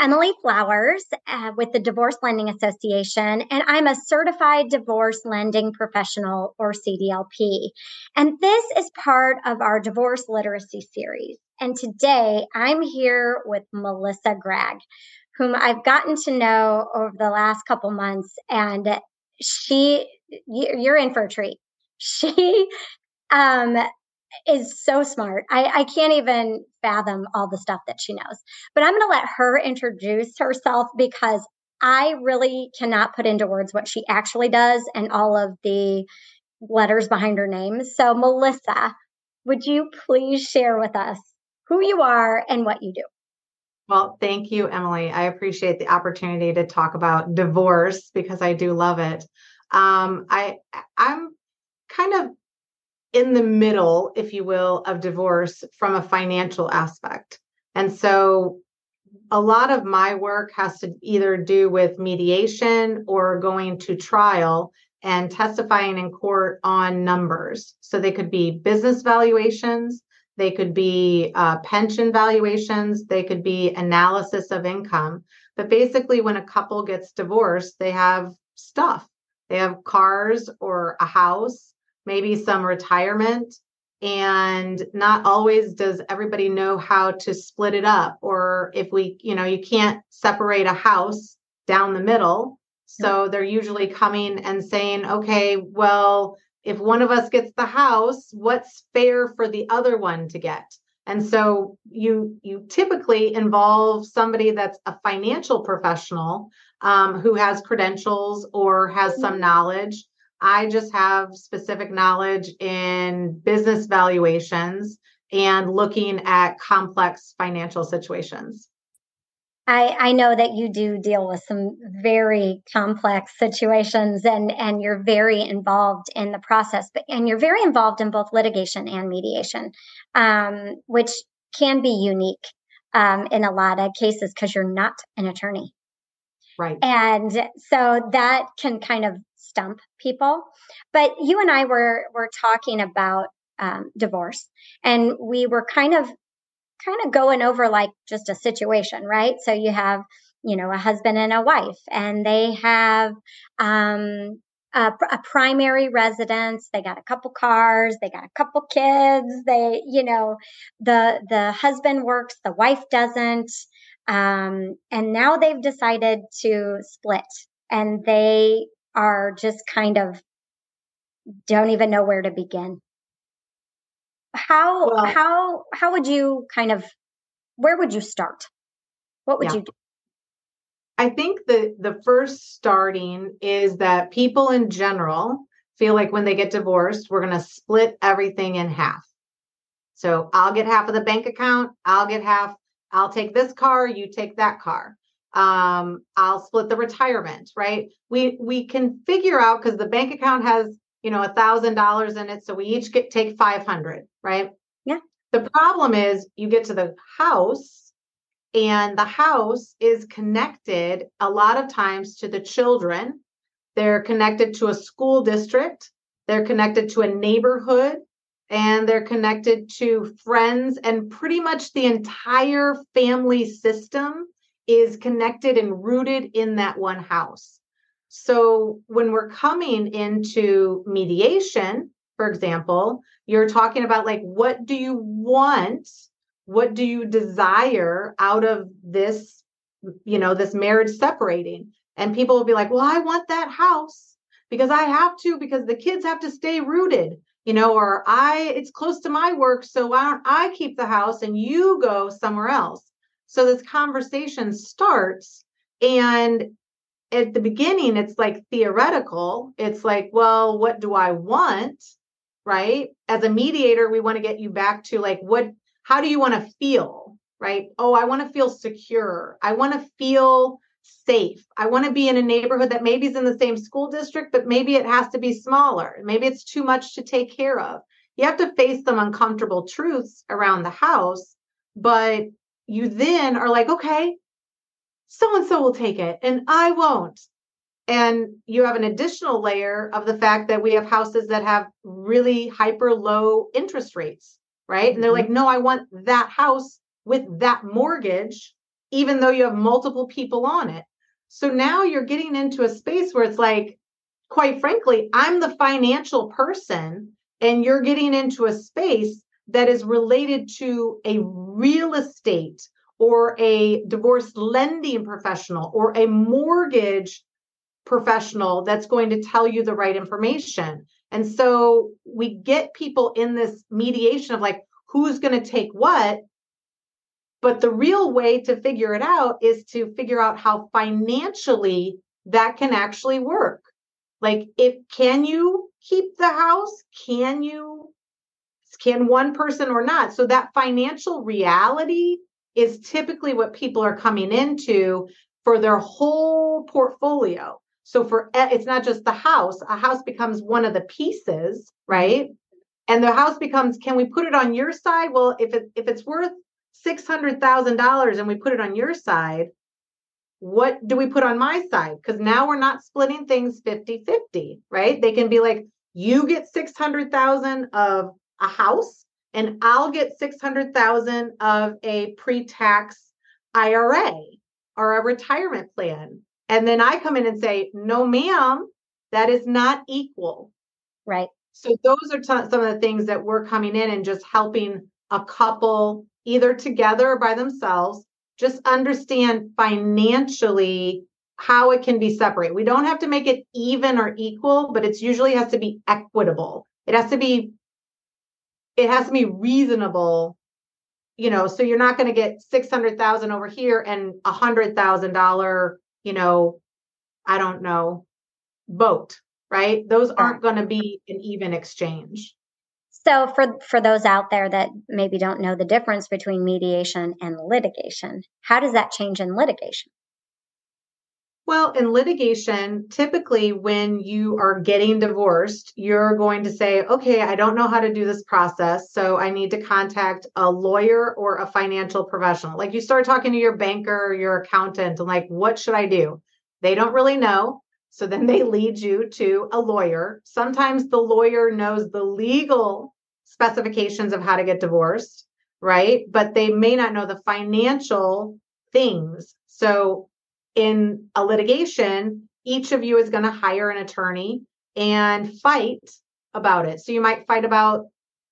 Emily Flowers uh, with the Divorce Lending Association, and I'm a certified divorce lending professional or CDLP. And this is part of our divorce literacy series. And today I'm here with Melissa Gragg, whom I've gotten to know over the last couple months. And she, you're in for a treat. She um, is so smart. I, I can't even fathom all the stuff that she knows. But I'm going to let her introduce herself because I really cannot put into words what she actually does and all of the letters behind her name. So, Melissa, would you please share with us who you are and what you do? Well, thank you, Emily. I appreciate the opportunity to talk about divorce because I do love it. Um, I I'm kind of in the middle, if you will, of divorce from a financial aspect. And so a lot of my work has to either do with mediation or going to trial and testifying in court on numbers. So they could be business valuations, they could be uh, pension valuations, they could be analysis of income. But basically, when a couple gets divorced, they have stuff. They have cars or a house maybe some retirement and not always does everybody know how to split it up or if we you know you can't separate a house down the middle. So they're usually coming and saying okay well if one of us gets the house what's fair for the other one to get? And so you you typically involve somebody that's a financial professional um, who has credentials or has some mm-hmm. knowledge I just have specific knowledge in business valuations and looking at complex financial situations. I, I know that you do deal with some very complex situations and, and you're very involved in the process, but and you're very involved in both litigation and mediation, um, which can be unique um, in a lot of cases because you're not an attorney. Right. And so that can kind of stump people. But you and I were were talking about um, divorce, and we were kind of kind of going over like just a situation, right? So you have you know a husband and a wife, and they have um, a, a, primary residence. They got a couple cars. They got a couple kids. They, you know, the the husband works, the wife doesn't, um, and now they've decided to split. And they are just kind of don't even know where to begin. How well, how how would you kind of where would you start? What would yeah. you do? I think the the first starting is that people in general feel like when they get divorced, we're going to split everything in half. So I'll get half of the bank account, I'll get half, I'll take this car, you take that car um, I'll split the retirement, right? We we can figure out because the bank account has you know a thousand dollars in it, so we each get take five hundred, right? Yeah. The problem is you get to the house, and the house is connected a lot of times to the children. They're connected to a school district. They're connected to a neighborhood and they're connected to friends and pretty much the entire family system is connected and rooted in that one house. So when we're coming into mediation, for example, you're talking about like, what do you want? What do you desire out of this, you know, this marriage separating? And people will be like, well, I want that house because I have to, because the kids have to stay rooted, you know, or I, it's close to my work. So why don't I keep the house and you go somewhere else? So this conversation starts and at the beginning it's like theoretical. It's like, well, what do I want? Right? As a mediator, we want to get you back to like what how do you want to feel? Right? Oh, I want to feel secure. I want to feel safe. I want to be in a neighborhood that maybe is in the same school district, but maybe it has to be smaller. Maybe it's too much to take care of. You have to face some uncomfortable truths around the house, but you then are like, okay, so and so will take it and I won't. And you have an additional layer of the fact that we have houses that have really hyper low interest rates, right? And they're mm-hmm. like, no, I want that house with that mortgage, even though you have multiple people on it. So now you're getting into a space where it's like, quite frankly, I'm the financial person, and you're getting into a space that is related to a real estate or a divorce lending professional or a mortgage professional that's going to tell you the right information. And so we get people in this mediation of like, who's going to take what? But the real way to figure it out is to figure out how financially that can actually work. Like, if can you keep the house? Can you, can one person or not? So that financial reality is typically what people are coming into for their whole portfolio. So for eh, it's not just the house, a house becomes one of the pieces, right? And the house becomes can we put it on your side? Well, if it if it's worth $600,000 and we put it on your side, what do we put on my side? Cuz now we're not splitting things 50-50, right? They can be like you get 600,000 of a house and I'll get 600,000 of a pre-tax IRA or a retirement plan and then I come in and say, no, ma'am, that is not equal. Right. So those are t- some of the things that we're coming in and just helping a couple either together or by themselves just understand financially how it can be separate. We don't have to make it even or equal, but it's usually has to be equitable. It has to be it has to be reasonable you know so you're not going to get 600,000 over here and a $100,000 you know, I don't know, boat right? Those aren't going to be an even exchange. So for for those out there that maybe don't know the difference between mediation and litigation, how does that change in litigation? Well, in litigation, typically when you are getting divorced, you're going to say, okay, I don't know how to do this process. So I need to contact a lawyer or a financial professional. Like you start talking to your banker or your accountant and like, what should I do? They don't really know. So then they lead you to a lawyer. Sometimes the lawyer knows the legal specifications of how to get divorced, right? But they may not know the financial things. So in a litigation, each of you is going to hire an attorney and fight about it. So you might fight about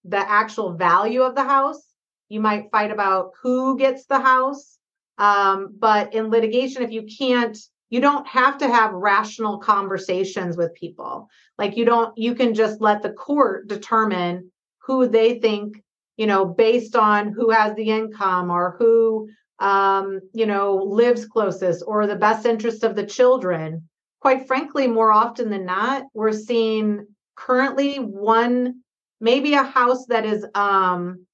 the actual value of the house. You might fight about who gets the house. Um, but in litigation, if you can't, you don't have to have rational conversations with people. Like you don't, you can just let the court determine who they think, you know, based on who has the income or who um, you know, lives closest or the best interest of the children. Quite frankly, more often than not, we're seeing currently one, maybe a house that is um,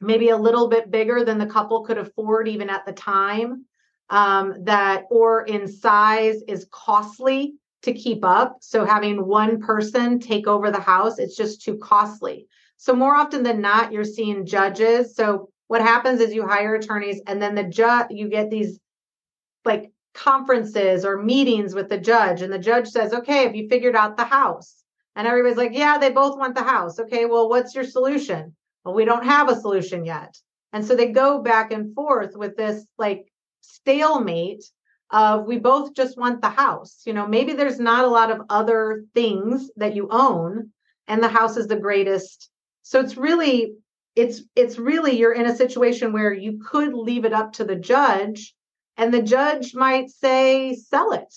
maybe a little bit bigger than the couple could afford even at the time. Um, that or in size is costly to keep up. So having one person take over the house, it's just too costly. So more often than not, you're seeing judges. So what happens is you hire attorneys and then the judge you get these like conferences or meetings with the judge and the judge says okay have you figured out the house? And everybody's like yeah they both want the house. Okay well what's your solution? Well we don't have a solution yet. And so they go back and forth with this like stalemate of we both just want the house. You know maybe there's not a lot of other things that you own and the house is the greatest. So it's really it's it's really you're in a situation where you could leave it up to the judge and the judge might say sell it.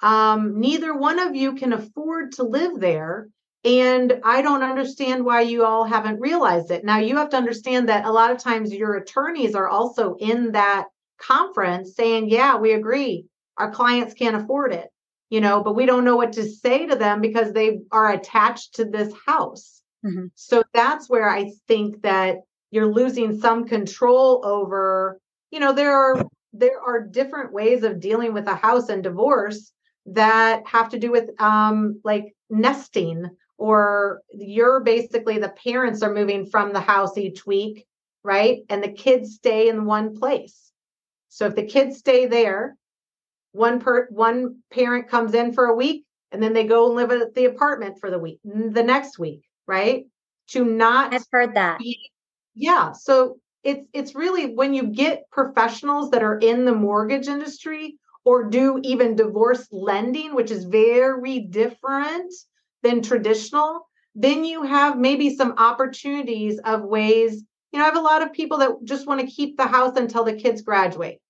Um, neither one of you can afford to live there and i don't understand why you all haven't realized it. Now you have to understand that a lot of times your attorneys are also in that conference saying yeah we agree. Our clients can't afford it you know but we don't know what to say to them because they are attached to this house Mm-hmm. So that's where I think that you're losing some control over, you know, there are there are different ways of dealing with a house and divorce that have to do with um, like nesting or you're basically the parents are moving from the house each week right? And the kids stay in one place. So if the kids stay there one per one parent comes in for a week and then they go and live at the apartment for the week the next week right? To not i've heard that. be, yeah so it's it's really when you get professionals that are in the mortgage industry or do even divorce lending which is very different than traditional then you have maybe some opportunities of ways you know i have a lot of people that just want to keep the house until the kids graduate.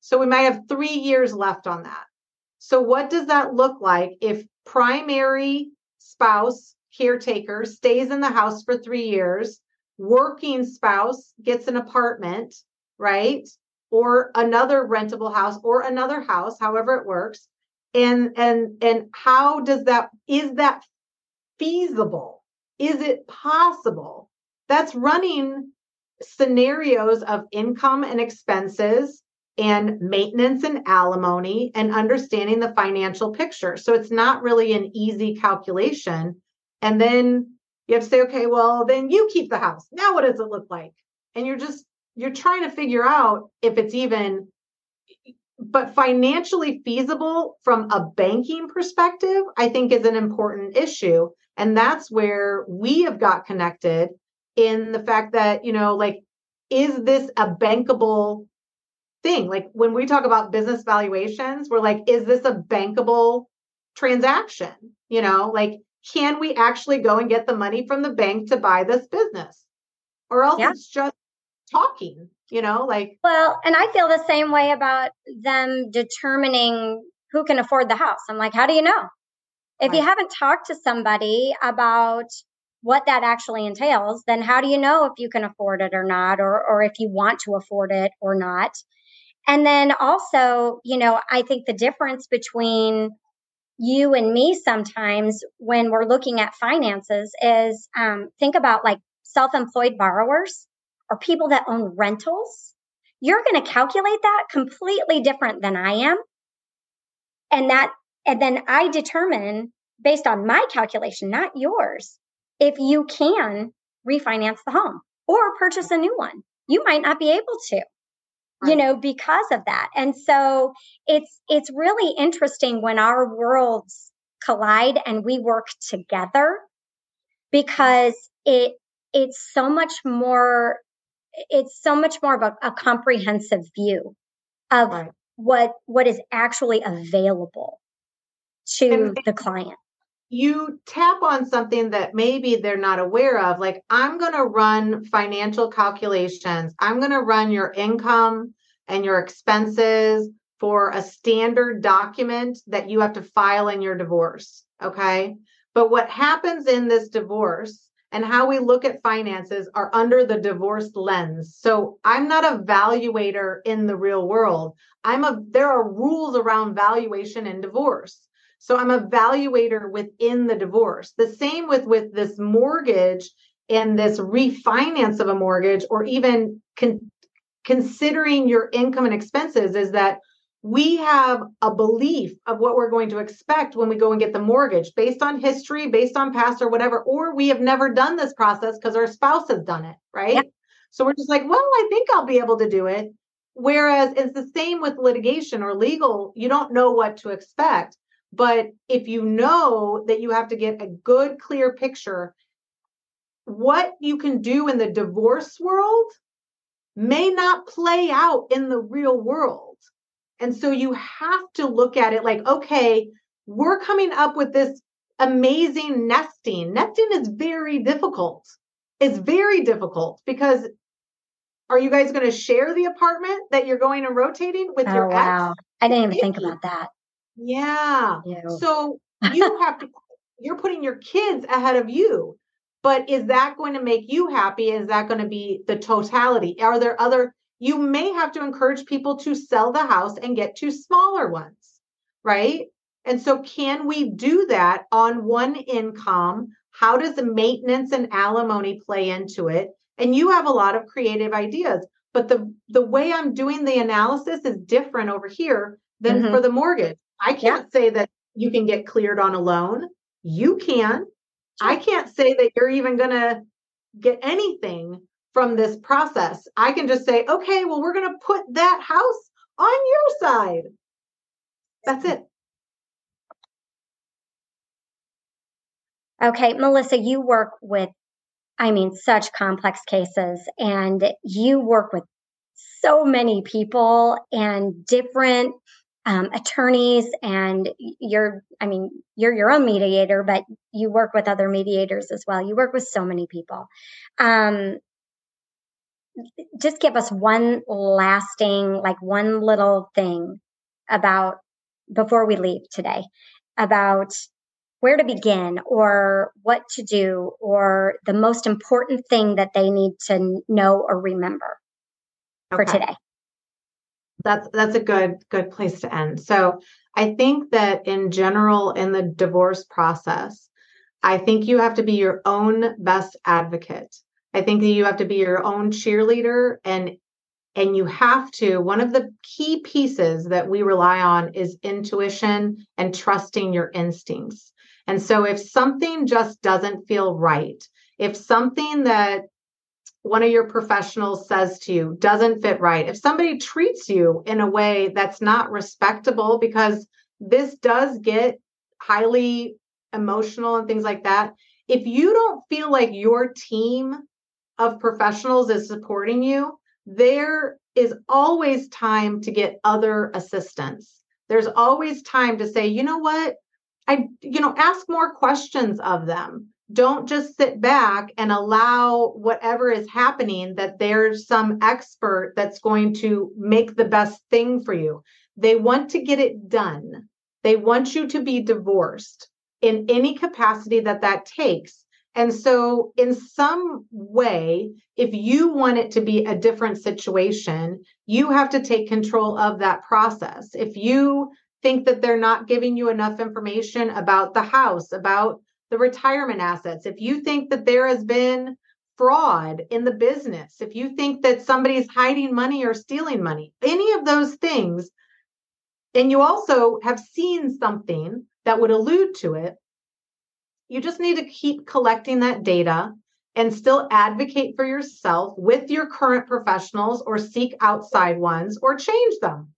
So we might have 3 years left on that. So what does that look like if primary spouse caretaker stays in the house for 3 years working spouse gets an apartment, right? Or another rentable house or another house, however it works. And and and how does that is that feasible? Is it possible? That's running scenarios of income and expenses and maintenance and alimony and understanding the financial picture. So it's not really an easy calculation. And then you have to say, okay, well, then you keep the house. Now what does it look like? And you're just, you're trying to figure out if it's even, but financially feasible from a banking perspective, I think is an important issue. And that's where we have got connected in the fact that, you know, like, is this a bankable thing? Like when we talk about business valuations, we're like, is this a bankable transaction? You know, like can we actually go and get the money from the bank to buy this business? Or else yeah. it's just talking, you know, like. Well, and I feel the same way about them determining who can afford the house. I'm like, how do you know? If right. you haven't talked to somebody about what that actually entails, then how do you know if you can afford it or not, or, or if you want to afford it or not? And then also, you know, I think the difference between you and me sometimes when we're looking at finances is um, think about like self-employed borrowers or people that own rentals. You're going to calculate that completely different than i am. And that and then i determine based on my calculation not yours if you can refinance the home or purchase a new one. You might not be able to you know because of that. And so it's it's really interesting when our worlds collide and we work together because it it's so much more it's so much more of a, a comprehensive view of right. what what is actually available to and, the client you tap on something that maybe they're not aware of like i'm going to run financial calculations. I'm going to run your income and your expenses for a standard document that you have to file in your divorce okay? But what happens in this divorce and how we look at finances are under the divorce lens. So i'm not a valuator in the real world. I'm a there are rules around valuation in divorce so I'm a valuator within the divorce. The same with with this mortgage and this refinance of a mortgage or even con- considering your income and expenses is that we have a belief of what we're going to expect when we go and get the mortgage based on history, based on past or whatever, or we have never done this process because our spouse has done it, right? Yep. So we're just like, well, I think I'll be able to do it. Whereas it's the same with litigation or legal, you don't know what to expect. But if you know that you have to get a good, clear picture, what you can do in the divorce world may not play out in the real world. And so you have to look at it like, okay, we're coming up with this amazing nesting. Nesting is very difficult. It's very difficult because are you guys going to share the apartment that you're going and rotating with oh, your wow. ex? I didn't even think about that. Yeah. So you have to, you're putting your kids ahead of you. But is that going to make you happy? Is that going to be the totality? Are there other, you may have to encourage people to sell the house and get two smaller ones, right? And so, can we do that on one income? How does the maintenance and alimony play into it? And you have a lot of creative ideas. but the the way I'm doing the analysis is different over here than mm-hmm. for the mortgage. I can't yeah. say that you can get cleared on a loan. You can. I can't say that you're even going to get anything from this process. I can just say, okay, well, we're going to put that house on your side. That's it. Okay, Melissa, you work with, I mean, such complex cases, and you work with so many people and different um, attorneys and you're i mean you're your own mediator but you work with other mediators as well. You work with so many people. Um, just give us one lasting like one little thing about before we leave today about where to begin or what to do or the most important thing that they need to know or remember okay. for today that's that's a good good place to end. So i think that in general in the divorce process i think you have to be your own best advocate. I think that you have to be your own cheerleader and and you have to one of the key pieces that we rely on is intuition and trusting your instincts. And so if something just doesn't feel right if something that one of your professionals says to you doesn't fit right, if somebody treats you in a way that's not respectable, because this does get highly emotional and things like that, if you don't feel like your team of professionals is supporting you, there is always time to get other assistance. There's always time to say, you know what? I, you know, ask more questions of them don't just sit back and allow whatever is happening that there's some expert that's going to make the best thing for you. They want to get it done. They want you to be divorced in any capacity that that takes. And so, in some way, if you want it to be a different situation, you have to take control of that process. If you think that they're not giving you enough information about the house, about the retirement assets, if you think that there has been fraud in the business, if you think that somebody's hiding money or stealing money, any of those things, and you also have seen something that would allude to it, you just need to keep collecting that data and still advocate for yourself with your current professionals or seek outside ones or change them.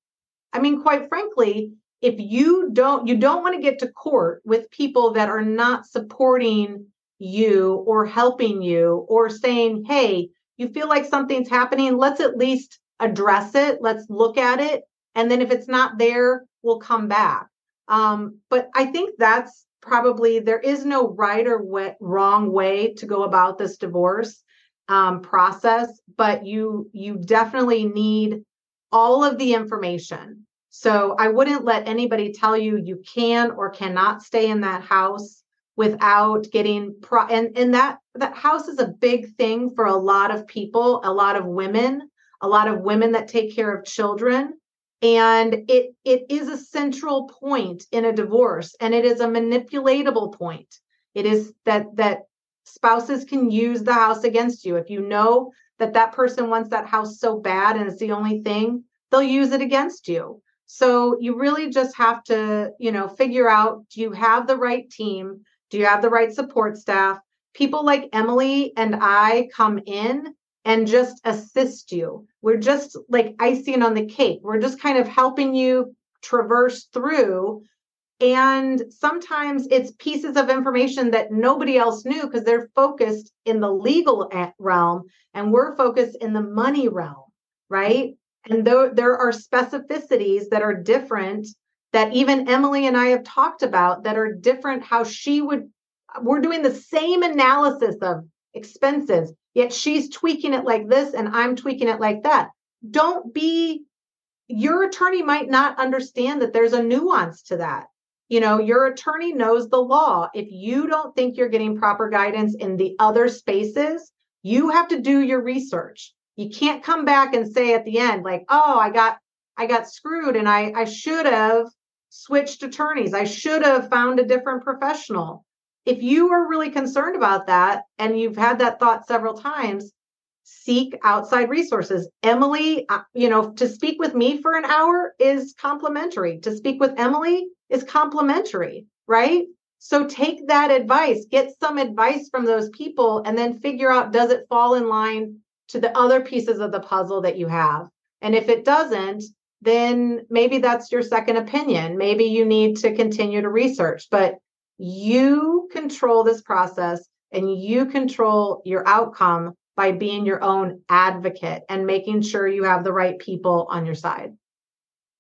I mean, quite frankly, if you don't you don't want to get to court with people that are not supporting you or helping you or saying hey you feel like something's happening let's at least address it let's look at it and then if it's not there we'll come back. Um, but i think that's probably there is no right or way, wrong way to go about this divorce um, process but you you definitely need all of the information so I wouldn't let anybody tell you you can or cannot stay in that house without getting pro and, and that that house is a big thing for a lot of people, a lot of women, a lot of women that take care of children. And it it is a central point in a divorce and it is a manipulatable point. It is that that spouses can use the house against you. If you know that that person wants that house so bad and it's the only thing, they'll use it against you. So you really just have to, you know, figure out do you have the right team? Do you have the right support staff? People like Emily and I come in and just assist you. We're just like icing on the cake. We're just kind of helping you traverse through. And sometimes it's pieces of information that nobody else knew because they're focused in the legal realm and we're focused in the money realm, right? And though there are specificities that are different that even Emily and I have talked about that are different, how she would, we're doing the same analysis of expenses, yet she's tweaking it like this and I'm tweaking it like that. Don't be, your attorney might not understand that there's a nuance to that. You know, your attorney knows the law. If you don't think you're getting proper guidance in the other spaces, you have to do your research you can't come back and say at the end like oh i got i got screwed and i i should have switched attorneys i should have found a different professional if you are really concerned about that and you've had that thought several times seek outside resources. Emily, uh, you know, to speak with me for an hour is complimentary. To speak with Emily is complimentary, right? So take that advice, get some advice from those people, and then figure out does it fall in line to the other pieces of the puzzle that you have? And if it doesn't, then maybe that's your second opinion. Maybe you need to continue to research, but you control this process and you control your outcome by being your own advocate and making sure you have the right people on your side.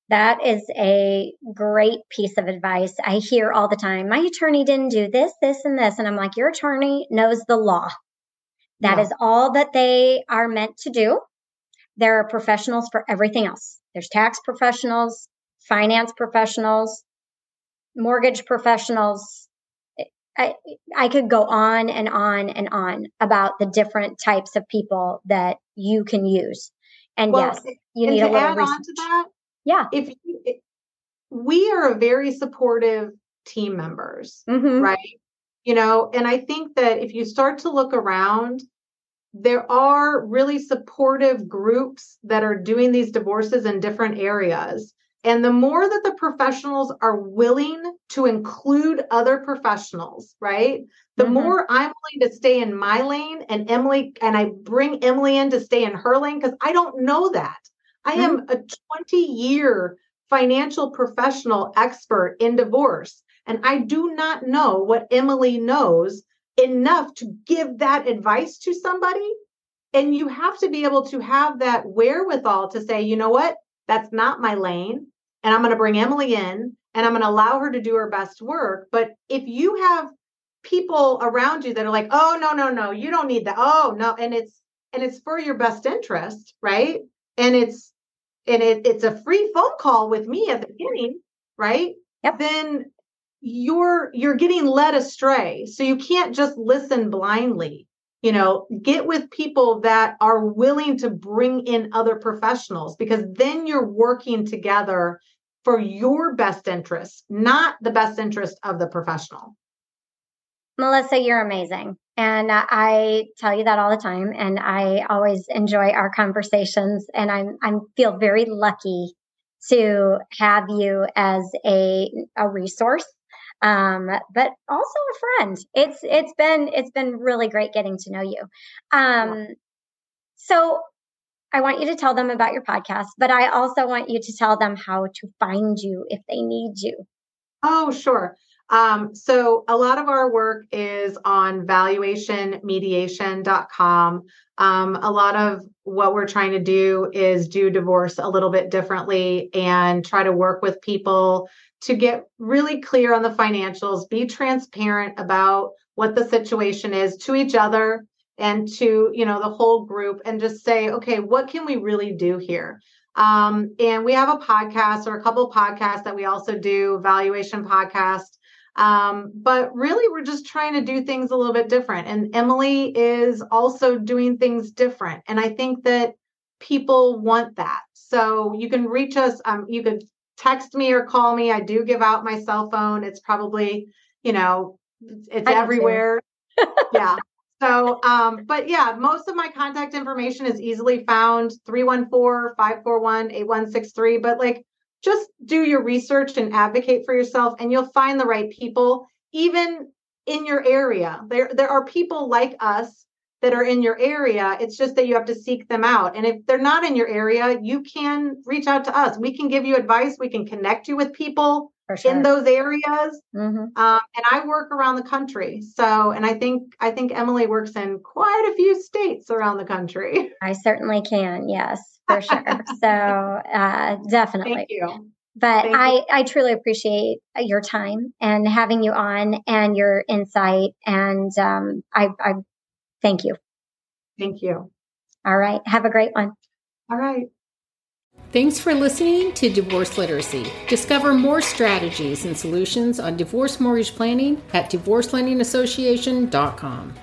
That is a great piece of advice. I hear all the time, my attorney didn't do this, this, and this. And I'm like, your attorney knows the law. That yeah. is all that they are meant to do. There are professionals for everything else. There's tax professionals, finance professionals, mortgage professionals. I, I could go on and on and on about the different types of people that you can use. And well, yes, you need a little add research. on to that yeah. If you, it, we are very supportive team members, mm-hmm. right? You know, and I think that if you start to look around, there are really supportive groups that are doing these divorces in different areas. And the more that the professionals are willing to include other professionals, right? The mm-hmm. more I'm willing to stay in my lane and Emily, and I bring Emily in to stay in her lane because I don't know that. I am a 20 year financial professional expert in divorce, and I do not know what Emily knows enough to give that advice to somebody. And you have to be able to have that wherewithal to say, you know what, that's not my lane. And I'm going to bring Emily in and I'm going to allow her to do her best work. But if you have people around you that are like, oh, no, no, no, you don't need that. Oh, no. And it's, and it's for your best interest, right? And it's and it, it's a free phone call with me at the beginning, right? Yep. Then you're you're getting led astray. So you can't just listen blindly. You know, get with people that are willing to bring in other professionals because then you're working together for your best interest, not the best interest of the professional. Melissa, you're amazing. And I tell you that all the time. And I always enjoy our conversations. And I'm, I feel very lucky to have you as a, a resource. Um, but also a friend. It's it's been it's been really great getting to know you. Um, so I want you to tell them about your podcast, but I also want you to tell them how to find you if they need you. Oh, sure. Um, so a lot of our work is on valuationmediation.com. Um, a lot of what we're trying to do is do divorce a little bit differently and try to work with people to get really clear on the financials, be transparent about what the situation is to each other and to you know the whole group and just say okay what can we really do here um, and we have a podcast or a couple podcasts that we also do valuation podcast um, but really, we're just trying to do things a little bit different. And Emily is also doing things different. And I think that people want that. So you can reach us. Um, you could text me or call me. I do give out my cell phone. It's probably, you know, it's I everywhere. yeah. So, um, but yeah, most of my contact information is easily found 314 541 8163. But like, just do your research and advocate for yourself and you'll find the right people even in your area there there are people like us that are in your area it's just that you have to seek them out and if they're not in your area you can reach out to us we can give you advice we can connect you with people sure. in those areas mm-hmm. um, and i work around the country so and i think i think emily works in quite a few states around the country i certainly can yes for sure. so uh, definitely. Thank you. But Thank I, you. I truly appreciate your time and having you on and your insight. And um, I, I thank you. Thank you. All right. Have a great one. All right. Thanks for listening to Divorce Literacy. Discover more strategies and solutions on divorce mortgage planning at divorcelendingassociation.com.